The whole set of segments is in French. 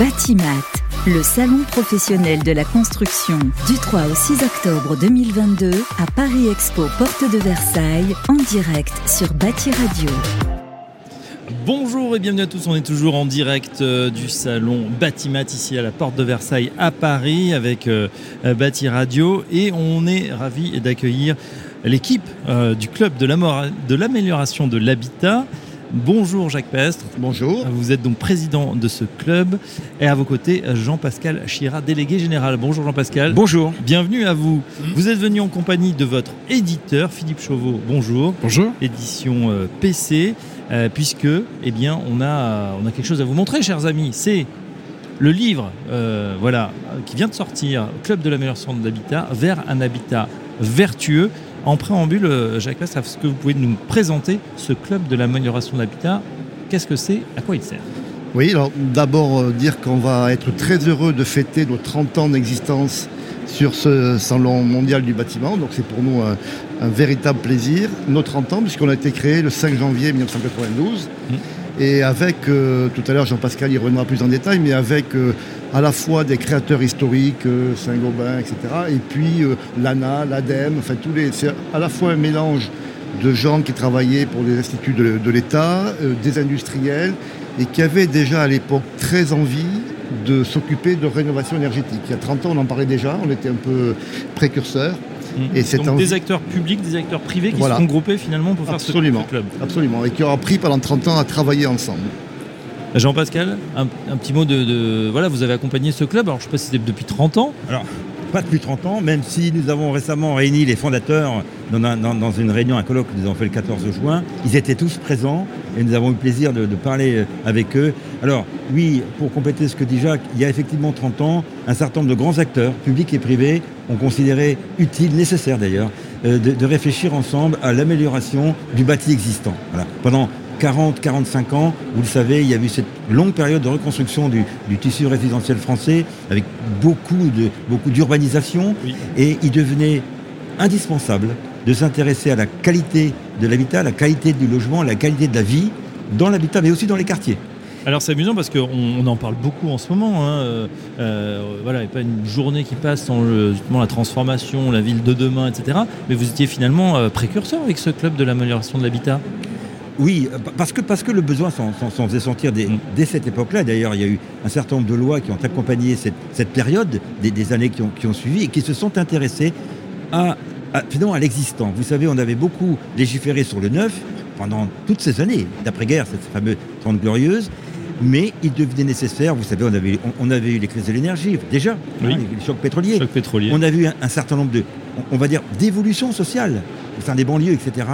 Batimat, le salon professionnel de la construction, du 3 au 6 octobre 2022 à Paris Expo Porte de Versailles, en direct sur Bati Radio. Bonjour et bienvenue à tous, on est toujours en direct euh, du salon Batimat ici à la porte de Versailles à Paris avec euh, Bati Radio et on est ravi d'accueillir l'équipe euh, du club de l'amélioration de l'habitat. Bonjour Jacques Pestre. Bonjour. Vous êtes donc président de ce club et à vos côtés Jean-Pascal Chira, délégué général. Bonjour Jean-Pascal. Bonjour. Bienvenue à vous. Vous êtes venu en compagnie de votre éditeur Philippe Chauveau. Bonjour. Bonjour. Édition euh, PC, euh, puisque eh bien on a on a quelque chose à vous montrer, chers amis. C'est le livre, euh, voilà, qui vient de sortir, Club de l'amélioration de l'habitat vers un habitat vertueux. En préambule, euh, Jacques Pestre, est-ce que vous pouvez nous présenter ce club de l'amélioration de l'habitat? Qu'est-ce que c'est? À quoi il sert? Oui, alors d'abord euh, dire qu'on va être très heureux de fêter nos 30 ans d'existence sur ce salon mondial du bâtiment. Donc c'est pour nous un, un véritable plaisir. Nos 30 ans, puisqu'on a été créé le 5 janvier 1992. Mm. Et avec, euh, tout à l'heure Jean-Pascal y reviendra plus en détail, mais avec euh, à la fois des créateurs historiques, euh, Saint-Gobain, etc. Et puis euh, l'ANA, l'ADEME, enfin tous les. C'est à la fois un mélange de gens qui travaillaient pour des instituts de, de l'État, euh, des industriels, et qui avaient déjà à l'époque très envie de s'occuper de rénovation énergétique. Il y a 30 ans, on en parlait déjà, on était un peu précurseurs. Et cette Donc envie- des acteurs publics, des acteurs privés qui Voilà. se sont groupés finalement pour faire Absolument. ce club. Absolument, et qui ont appris pendant 30 ans à travailler ensemble. Jean-Pascal, un, petit mot de, Voilà, vous avez accompagné ce club, alors je ne sais pas si c'était depuis 30 ans. Alors, pas depuis 30 ans, même si nous avons récemment réuni les fondateurs dans, un- dans- dans une réunion, un colloque que nous avons fait le 14 juin. Ils étaient tous présents et nous avons eu le plaisir de, parler euh, avec eux. Alors, oui, pour compléter ce que dit Jacques, il y a effectivement 30 ans, un certain nombre de grands acteurs, publics et privés, ont considéré utile, nécessaire d'ailleurs, euh, de, réfléchir ensemble à l'amélioration du bâti existant. Pendant 40, 45 ans, vous le savez, il y a eu cette longue période de reconstruction du, du tissu résidentiel français avec beaucoup de beaucoup d'urbanisation Oui. et il devenait indispensable de s'intéresser à la qualité de l'habitat, la qualité du logement, la qualité de la vie dans l'habitat, mais aussi dans les quartiers. Alors c'est amusant parce qu'on on en parle beaucoup en ce moment. hein, euh, euh, voilà, il n'y a pas une journée qui passe sans le- justement la transformation, la ville de demain, etc. Mais vous étiez finalement euh, précurseur avec ce club de l'amélioration de l'habitat. Oui, euh, parce que, parce que le besoin s'en, faisait sentir dès, dès cette époque-là. D'ailleurs, il y a eu un certain nombre de lois qui ont accompagné cette, cette période des, des années qui ont, qui ont suivi et qui se sont intéressées à, à, finalement, à l'existant. Vous savez, on avait beaucoup légiféré sur le neuf pendant toutes ces années, d'après-guerre, cette fameuse Trente Glorieuse. Mais il devenait nécessaire, vous savez, on avait, on, on avait eu les crises de l'énergie, déjà, Oui. hein, les, les chocs pétroliers. Choc pétrolier. On a vu un, un certain nombre de, on, on va dire, d'évolutions sociales au sein des banlieues, etc.,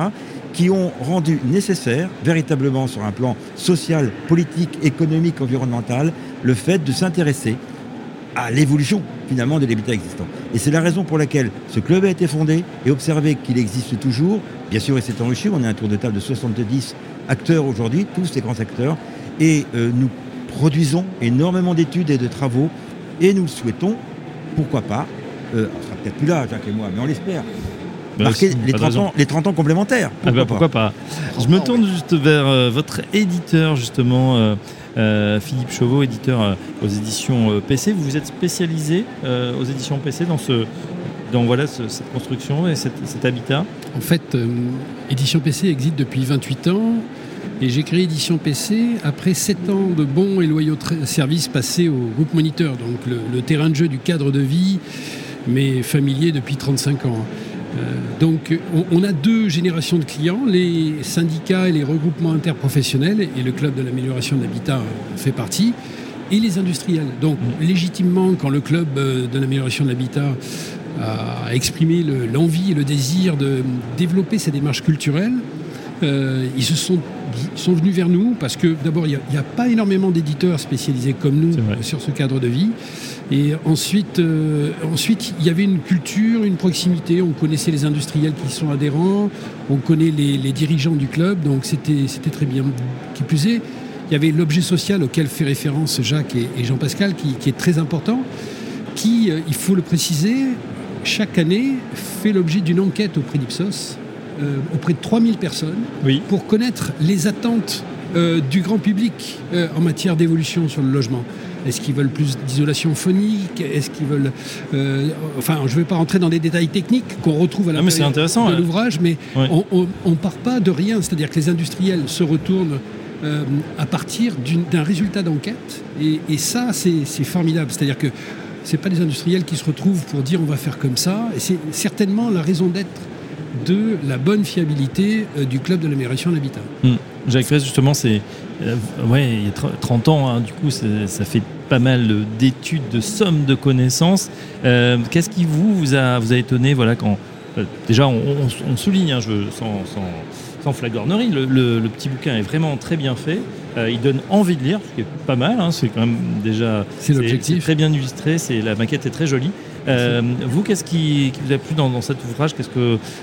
qui ont rendu nécessaire, véritablement sur un plan social, politique, économique, environnemental, le fait de s'intéresser à l'évolution finalement de l'habitat existant. Et c'est la raison pour laquelle ce club a été fondé et observé qu'il existe toujours. Bien sûr, il s'est enrichi. On est un tour de table de 70 acteurs aujourd'hui, tous ces grands acteurs. Et euh, nous produisons énormément d'études et de travaux. Et nous le souhaitons, pourquoi pas, euh, on sera peut-être plus là, Jacques et moi, mais on l'espère, marquer c'est- les pas de 30, raison. ans, les 30 ans complémentaires. Ah bah, pourquoi pas Je me tourne juste vers euh, votre éditeur, justement, euh, euh, Philippe Chauveau, éditeur euh, aux éditions euh, PC. Vous vous êtes spécialisé euh, aux éditions PC dans, ce, dans voilà, ce- cette construction et cette- cet habitat? En fait, euh, Édition PC existe depuis 28 ans et j'ai créé Édition PC après 7 ans de bons et loyaux services passés au groupe Moniteur, donc le, le terrain de jeu du cadre de vie, mais familier depuis 35 ans. Euh, donc on, a deux générations de clients, les syndicats et les regroupements interprofessionnels, et le club de l'amélioration de l'habitat en fait partie, et les industriels. Donc légitimement, quand le club euh, de l'amélioration de l'habitat a exprimé le- l'envie et le désir de développer ces démarches culturelles. Euh, ils se sont, ils sont venus vers nous parce que d'abord, il n'y a, pas énormément d'éditeurs spécialisés comme nous sur ce cadre de vie. Et ensuite, euh, ensuite, il y avait une culture, une proximité. On connaissait les industriels qui sont adhérents, on connaît les, les dirigeants du club, donc c'était c'était très bien. Qui plus est, il y avait l'objet social auquel fait référence Jacques et, et Jean-Pascal, qui, qui est très important, qui, euh, il faut le préciser, chaque année fait l'objet d'une enquête auprès d'Ipsos, euh, auprès de 3000 personnes, Oui. pour connaître les attentes euh, du grand public euh, en matière d'évolution sur le logement. Est-ce qu'ils veulent plus d'isolation phonique? Est-ce qu'ils veulent... Enfin, je ne vais pas rentrer dans des détails techniques qu'on retrouve à l'intérieur intéressant, de l'ouvrage, mais Ouais. on ne part pas de rien. C'est-à-dire que les industriels se retournent euh, à partir d'un résultat d'enquête. Et, et ça, c'est formidable. C'est-à-dire que ce pas des industriels qui se retrouvent pour dire on va faire comme ça. Et c'est certainement la raison d'être de la bonne fiabilité euh, du club de l'amélioration de l'habitat. Hmm. Jacques Fraisse, justement, c'est. euh, ouais, il y a tr- 30 ans, hein, du coup, ça fait pas mal d'études, de sommes de connaissances. Euh, Qu'est-ce qui vous, vous a, vous a étonné voilà, quand. euh, déjà, on, on- on souligne, hein, je, sans, sans, sans flagornerie, le, le- le petit bouquin est vraiment très bien fait. Il donne envie de lire, ce qui est pas mal. hein, c'est quand même déjà. C'est l'objectif. c'est Très bien illustré, la maquette est très jolie. Euh, vous, qu'est-ce qui, vous a plu dans, cet ouvrage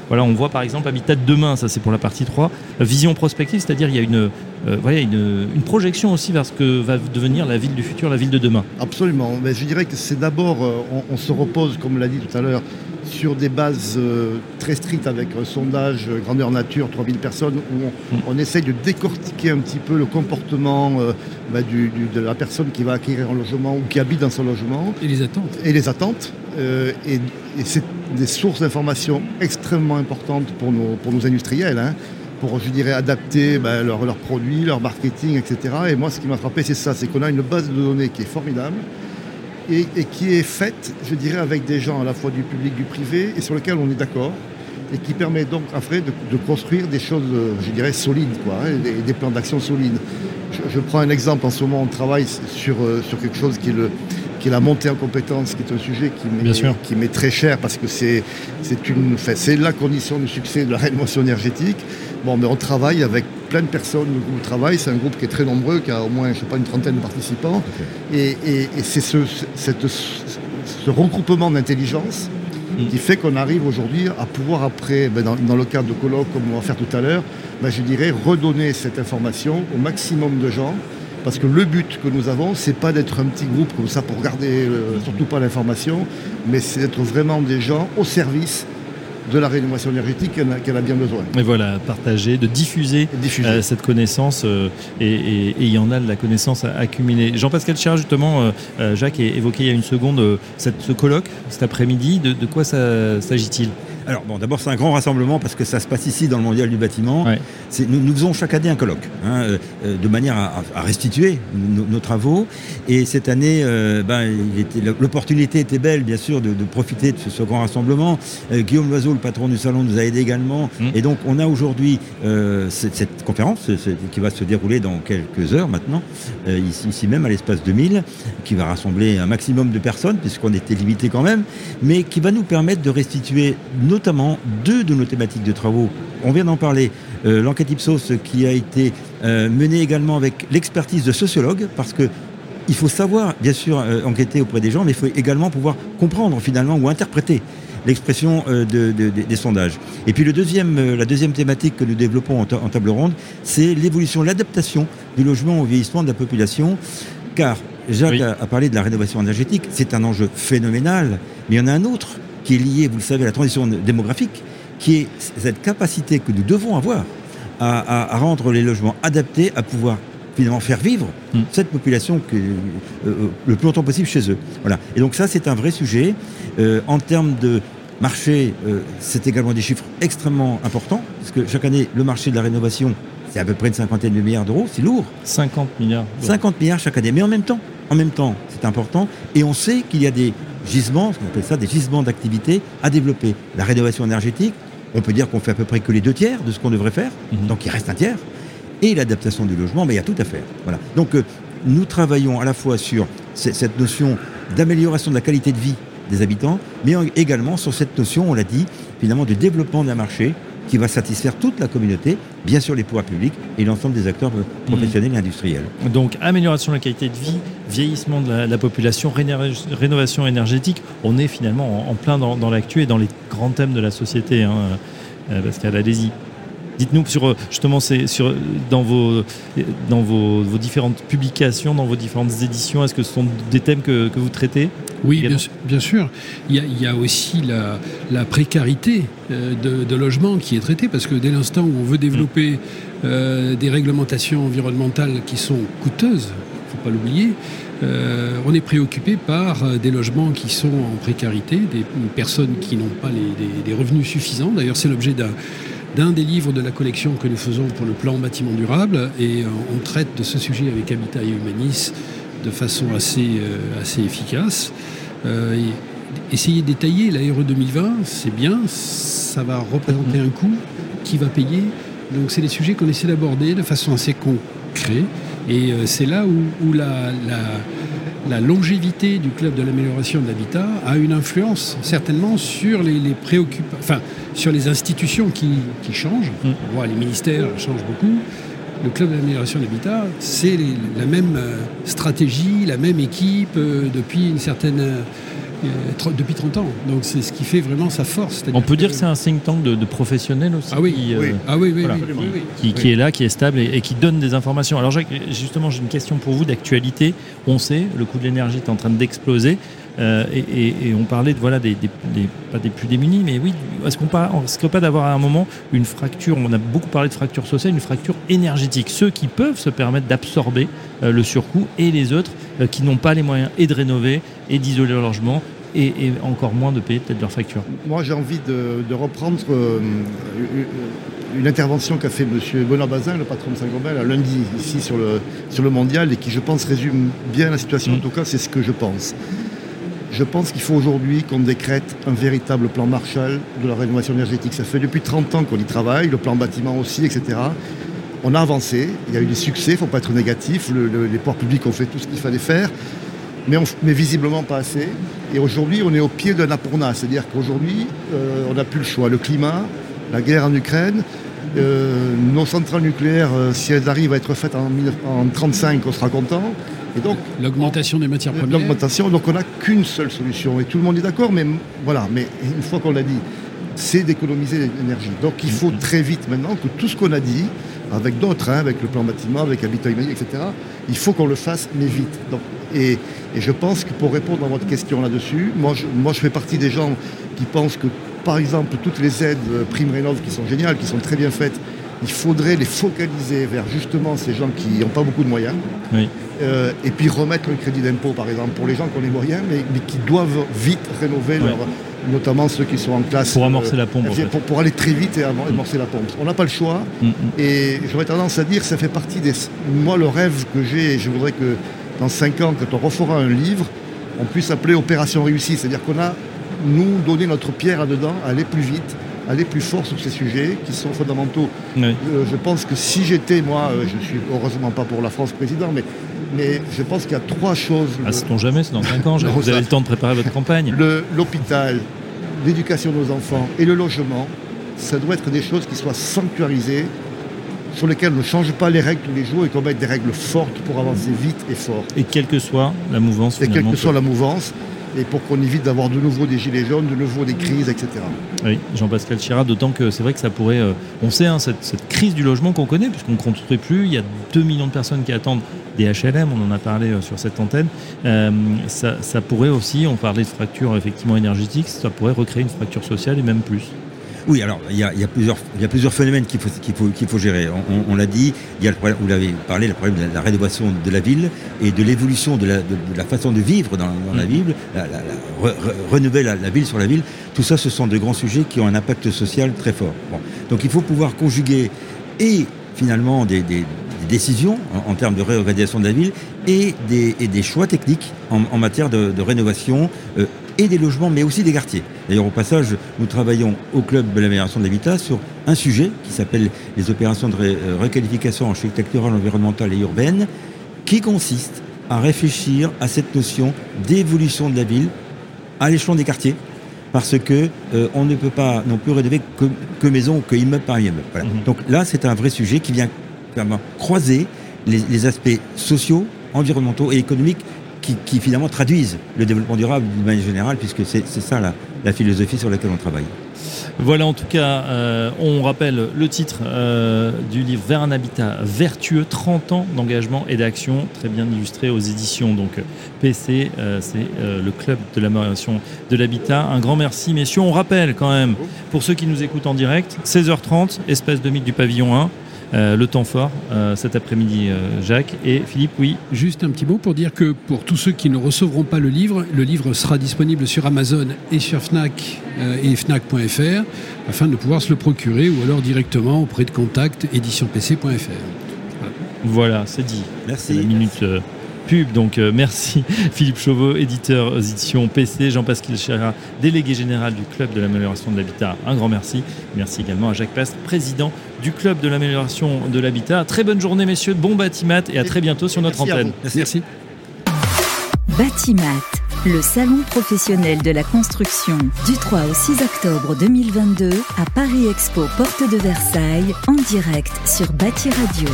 voilà, on voit par exemple Habitat de demain, ça c'est pour la partie 3, euh, vision prospective, c'est-à-dire il y a une, euh, une, projection aussi vers ce que va devenir la ville du futur, la ville de demain. Absolument. Mais je dirais que c'est d'abord, on se repose, comme l'a dit tout à l'heure, sur des bases euh, très strictes avec un sondage euh, grandeur nature, 3000 personnes, où on, Mm. on essaye de décortiquer un petit peu le comportement euh, bah, du- du- de la personne qui va acquérir un logement ou qui habite dans son logement Et les attentes. et les attentes. et et c'est des sources d'informations extrêmement importantes pour nos, pour nos industriels, hein, pour, je dirais, adapter leurs leurs produits, leur marketing, etc. Et moi, ce qui m'a frappé, c'est ça, c'est qu'on a une base de données qui est formidable et, qui est faite, je dirais, avec des gens à la fois du public, du privé, et sur lesquels on est d'accord, et qui permet donc après de, de construire des choses, je dirais, solides, quoi, hein, des, plans d'action solides. Je, je prends un exemple, en ce moment, on travaille sur, euh, sur quelque chose qui est, le, qui est la montée en compétences, qui est un sujet qui m'est très cher, parce que c'est la condition du succès de la rénovation énergétique. Bon, mais on travaille avec plein de personnes, le groupe travaille, c'est un groupe qui est très nombreux, qui a au moins, je sais pas, une trentaine de participants. Et, et- et c'est ce, cette- ce regroupement d'intelligence Mm. qui fait qu'on arrive aujourd'hui à pouvoir après, ben, dans, dans le cadre de colloques comme on va faire tout à l'heure, ben, je dirais redonner cette information au maximum de gens. Parce que le but que nous avons, c'est pas d'être un petit groupe comme ça pour garder euh, surtout pas l'information, mais c'est d'être vraiment des gens au service de la rénovation énergétique qu'elle a, bien besoin. Et voilà, partager, de diffuser euh, cette connaissance, euh, et, il y en a de la connaissance à accumuler. Jean-Pascal Chard, justement, euh, Jacques a évoqué il y a une seconde cette, ce colloque cet après-midi. De, de quoi ça- s'agit-il? Alors bon, d'abord c'est un grand rassemblement parce que ça se passe ici dans le mondial du bâtiment. Ouais. Nous, nous faisons chaque année un colloque, hein, euh, euh, de manière à, restituer nos, nos travaux. Et cette année, euh, ben, l'opportunité était belle, bien sûr, de, de profiter de ce, ce grand rassemblement. Euh, Guillaume Loiseau, le patron du salon, nous a aidé également. Mm. Et donc on a aujourd'hui cette, cette conférence ce- ce- qui va se dérouler dans quelques heures maintenant, ici, ici même à l'espace 2000, qui va rassembler un maximum de personnes, puisqu'on était limité quand même, mais qui va nous permettre de restituer notamment deux de nos thématiques de travaux. On vient d'en parler, euh, l'enquête Ipsos qui a été euh, menée également avec l'expertise de sociologues, parce que il faut savoir, bien sûr, euh, enquêter auprès des gens, mais il faut également pouvoir comprendre finalement ou interpréter l'expression de- de- de- des sondages. Et puis le deuxième, la deuxième thématique que nous développons en, ta- en table ronde, c'est l'évolution, l'adaptation du logement au vieillissement de la population, car Jacques Oui. a, a parlé de la rénovation énergétique, c'est un enjeu phénoménal, mais il y en a un autre qui est lié, vous le savez, à la transition démographique, qui est cette capacité que nous devons avoir à, à- à rendre les logements adaptés, à pouvoir finalement faire vivre Mm. cette population que, euh, euh, le plus longtemps possible chez eux. Voilà. Et donc ça, c'est un vrai sujet. Euh, en termes de marché, euh, c'est également des chiffres extrêmement importants, parce que chaque année, le marché de la rénovation, c'est à peu près une cinquantaine de milliards d'euros, c'est lourd. 50 milliards. d'euros. 50 milliards chaque année. Mais en même temps, en même temps, c'est important. Et on sait qu'il y a des gisements, ce qu'on appelle ça des gisements d'activité à développer. La rénovation énergétique, on peut dire qu'on fait à peu près que les deux tiers de ce qu'on devrait faire. Mhm. Donc il reste un tiers. Et l'adaptation du logement, mais il y a tout à faire. Voilà. Donc euh, nous travaillons à la fois sur cette notion d'amélioration de la qualité de vie des habitants, mais en- également sur cette notion, on l'a dit, finalement de développement d'un marché qui va satisfaire toute la communauté, bien sûr les pouvoirs publics et l'ensemble des acteurs professionnels et industriels. Donc, amélioration de la qualité de vie, vieillissement de la, la population, rénovation énergétique. On est finalement en, plein dans, dans l'actu et dans les grands thèmes de la société. Hein, euh, Pascal, allez-y. Dites-nous sur euh, justement c'est sur euh, dans vos dans vos, vos différentes publications, dans vos différentes éditions, est-ce que ce sont des thèmes que, que vous traitez Oui, bien, sûr- bien sûr. Il y a, il y a aussi la, la précarité euh, de, de logement qui est traitée, parce que dès l'instant où on veut développer euh, des réglementations environnementales qui sont coûteuses, il ne faut pas l'oublier, euh, on est préoccupé par euh, des logements qui sont en précarité, des personnes qui n'ont pas des, revenus suffisants. D'ailleurs, c'est l'objet d'un des livres de la collection que nous faisons pour le plan bâtiment durable et on traite de ce sujet avec Habitat et Humanis de façon assez, assez efficace. essayer de détailler la RE 2020, c'est bien, ça va représenter un coût qui va payer. Donc c'est des sujets qu'on essaie d'aborder de façon assez concrète. Et euh, c'est là où, la, longévité du club de l'amélioration de l'habitat a une influence certainement sur les, préoccupations, enfin sur les institutions qui, changent. Mm. On voit les ministères changent beaucoup. Le club de l'amélioration de l'habitat, c'est la même euh, stratégie, la même équipe euh, depuis une certaine euh, depuis 30 ans. Donc c'est ce qui fait vraiment sa force. On peut dire que c'est un think tank de, professionnels aussi. Ah oui, qui, oui. Ah oui, qui, est là, qui est stable et, qui donne des informations. Alors Jacques, justement, j'ai une question pour vous d'actualité. On sait, le coût de l'énergie est en train d'exploser. Euh, et, on parlait de voilà des, pas des plus démunis, mais oui, est-ce qu'on risque pas d'avoir à un moment une fracture On a beaucoup parlé de fracture sociale, une fracture énergétique. Ceux qui peuvent se permettre d'absorber euh, le surcoût et les autres qui n'ont pas les moyens et de rénover et d'isoler leur logement et, encore moins de payer peut-être leurs factures. Moi, j'ai envie de, reprendre euh, une intervention qu'a fait M. Benoît Bazin, le patron de Saint-Gobain, lundi, ici sur le, sur le mondial, et qui, je pense, résume bien la situation. En mm. tout cas, c'est ce que je pense. Je pense qu'il faut aujourd'hui qu'on décrète un véritable plan Marshall de la rénovation énergétique. Ça fait depuis 30 ans qu'on y travaille, le plan bâtiment aussi, etc. On a avancé, il y a eu des succès, il ne faut pas être négatif, les pouvoirs publics ont fait tout ce qu'il fallait faire mais, visiblement pas assez. Et aujourd'hui, on est au pied d'un appurna, c'est-à-dire qu'aujourd'hui, euh, on n'a plus le choix. Le climat, la guerre en Ukraine, euh, nos centrales nucléaires, euh, si elles arrivent à être faites en 1935, on sera content. Et donc l'augmentation des matières premières. L'augmentation, donc on n'a qu'une seule solution. Et tout le monde est d'accord, mais voilà. Mais une fois qu'on l'a dit, c'est d'économiser l'énergie. Donc il faut très vite maintenant que tout ce qu'on a dit, avec d'autres, hein, avec le plan bâtiment, avec Habitat Immobilier, etc., il faut qu'on le fasse, mais vite. Donc, et, je pense que pour répondre à votre question là-dessus, moi je, moi je fais partie des gens qui pensent que, par exemple, toutes les aides euh, prime rénov qui sont géniales, qui sont très bien faites, il faudrait les focaliser vers justement ces gens qui n'ont pas beaucoup de moyens. Euh, et puis remettre un crédit d'impôt, par exemple, pour les gens qui ont les moyens, mais, qui doivent vite rénover leur, notamment ceux qui sont en classe. Pour amorcer la pompe. Euh, pour, aller très vite et amorcer la pompe. On n'a pas le choix. Mm, mm. Et j'aurais tendance à dire que ça fait partie des. Moi, le rêve que j'ai, je voudrais que dans 5 ans, quand on refera un livre, on puisse appeler Opération réussie. C'est-à-dire qu'on a, nous, donné notre pierre à dedans, aller plus vite, aller plus fort sur ces sujets qui sont fondamentaux. Euh, je pense que si j'étais, moi, euh, je suis heureusement pas pour la France président, mais, mais je pense qu'il y a trois choses. Ah, c'est jamais, c'est dans 5 ans, vous avez le temps de préparer votre campagne. L'hôpital, l'éducation de nos enfants et le logement, ça doit être des choses qui soient sanctuarisées sur lesquelles on ne change pas les règles tous les jours et qu'on mette des règles fortes pour avancer vite et fort. Et quelle que soit la mouvance. Et quelle que soit la mouvance et pour qu'on évite d'avoir de nouveau des gilets jaunes, de nouveau des crises, etc. Oui, Jean-Pascal Chirac, d'autant que c'est vrai que ça pourrait. Euh, on sait, hein, cette, crise du logement qu'on connaît, puisqu'on ne construit plus, il y a 2 millions de personnes qui attendent des HLM, on en a parlé euh, sur cette antenne. Euh, ça, ça, pourrait aussi, on parlait de fracture effectivement énergétique, ça pourrait recréer une fracture sociale et même plus. Oui, alors il y a, plusieurs, il y plusieurs phénomènes qu'il faut, qu'il faut, qu'il faut gérer. On, l'a dit, il y a le problème, vous l'avez parlé, le problème de la, rénovation de la ville et de l'évolution de la, façon de vivre dans, la mm. ville, la, renouveler la, ville sur la ville. Tout ça, ce sont de grands sujets qui ont un impact social très fort. Donc il faut pouvoir conjuguer et finalement des, décisions en, termes de réorganisation de la ville et des, des choix techniques en, matière de, rénovation euh, et des logements, mais aussi des quartiers. D'ailleurs, au passage, nous travaillons au Club de l'amélioration de l'habitat sur un sujet qui s'appelle les opérations de euh, requalification architecturale, environnementale et urbaine, qui consiste à réfléchir à cette notion d'évolution de la ville à l'échelon des quartiers, parce que euh, on ne peut pas non plus rénover que, maison, que immeuble par immeuble. Mhm. Donc là, c'est un vrai sujet qui vient vraiment croiser les aspects sociaux, environnementaux et économiques qui, finalement traduisent le développement durable d'une manière générale, puisque c'est ça la, philosophie sur laquelle on travaille. Voilà, en tout cas, euh, on rappelle le titre euh, du livre Vers un habitat vertueux, 30 ans d'engagement et d'action, très bien illustré aux éditions donc PC, euh, c'est le club de l'amélioration de l'habitat. Un grand merci, messieurs. On rappelle quand même, pour ceux qui nous écoutent en direct, 16h30, espace de mythe du pavillon 1. Le temps fort cet après-midi, Jacques. Et Philippe, oui. Juste un petit mot pour dire que pour tous ceux qui ne recevront pas le livre, le livre sera disponible sur Amazon et sur Fnac et Fnac.fr afin de pouvoir se le procurer ou alors directement auprès de contact éditionpc.fr. Voilà, voilà c'est dit. Merci. La minute pub. Donc euh, merci Philippe Chauveau, éditeur édition PC, Jean-Pascal Chéra, délégué général du Club de l'amélioration de l'habitat. Un grand merci. Merci également à Jacques Pastre, président du Club de l'amélioration de l'habitat. Très bonne journée messieurs, bon bâtiment et à très bientôt sur notre antenne. Merci. Batimat, le salon professionnel de la construction du 3 au 6 octobre 2022 à Paris Expo Porte de Versailles en direct sur Bâti Radio.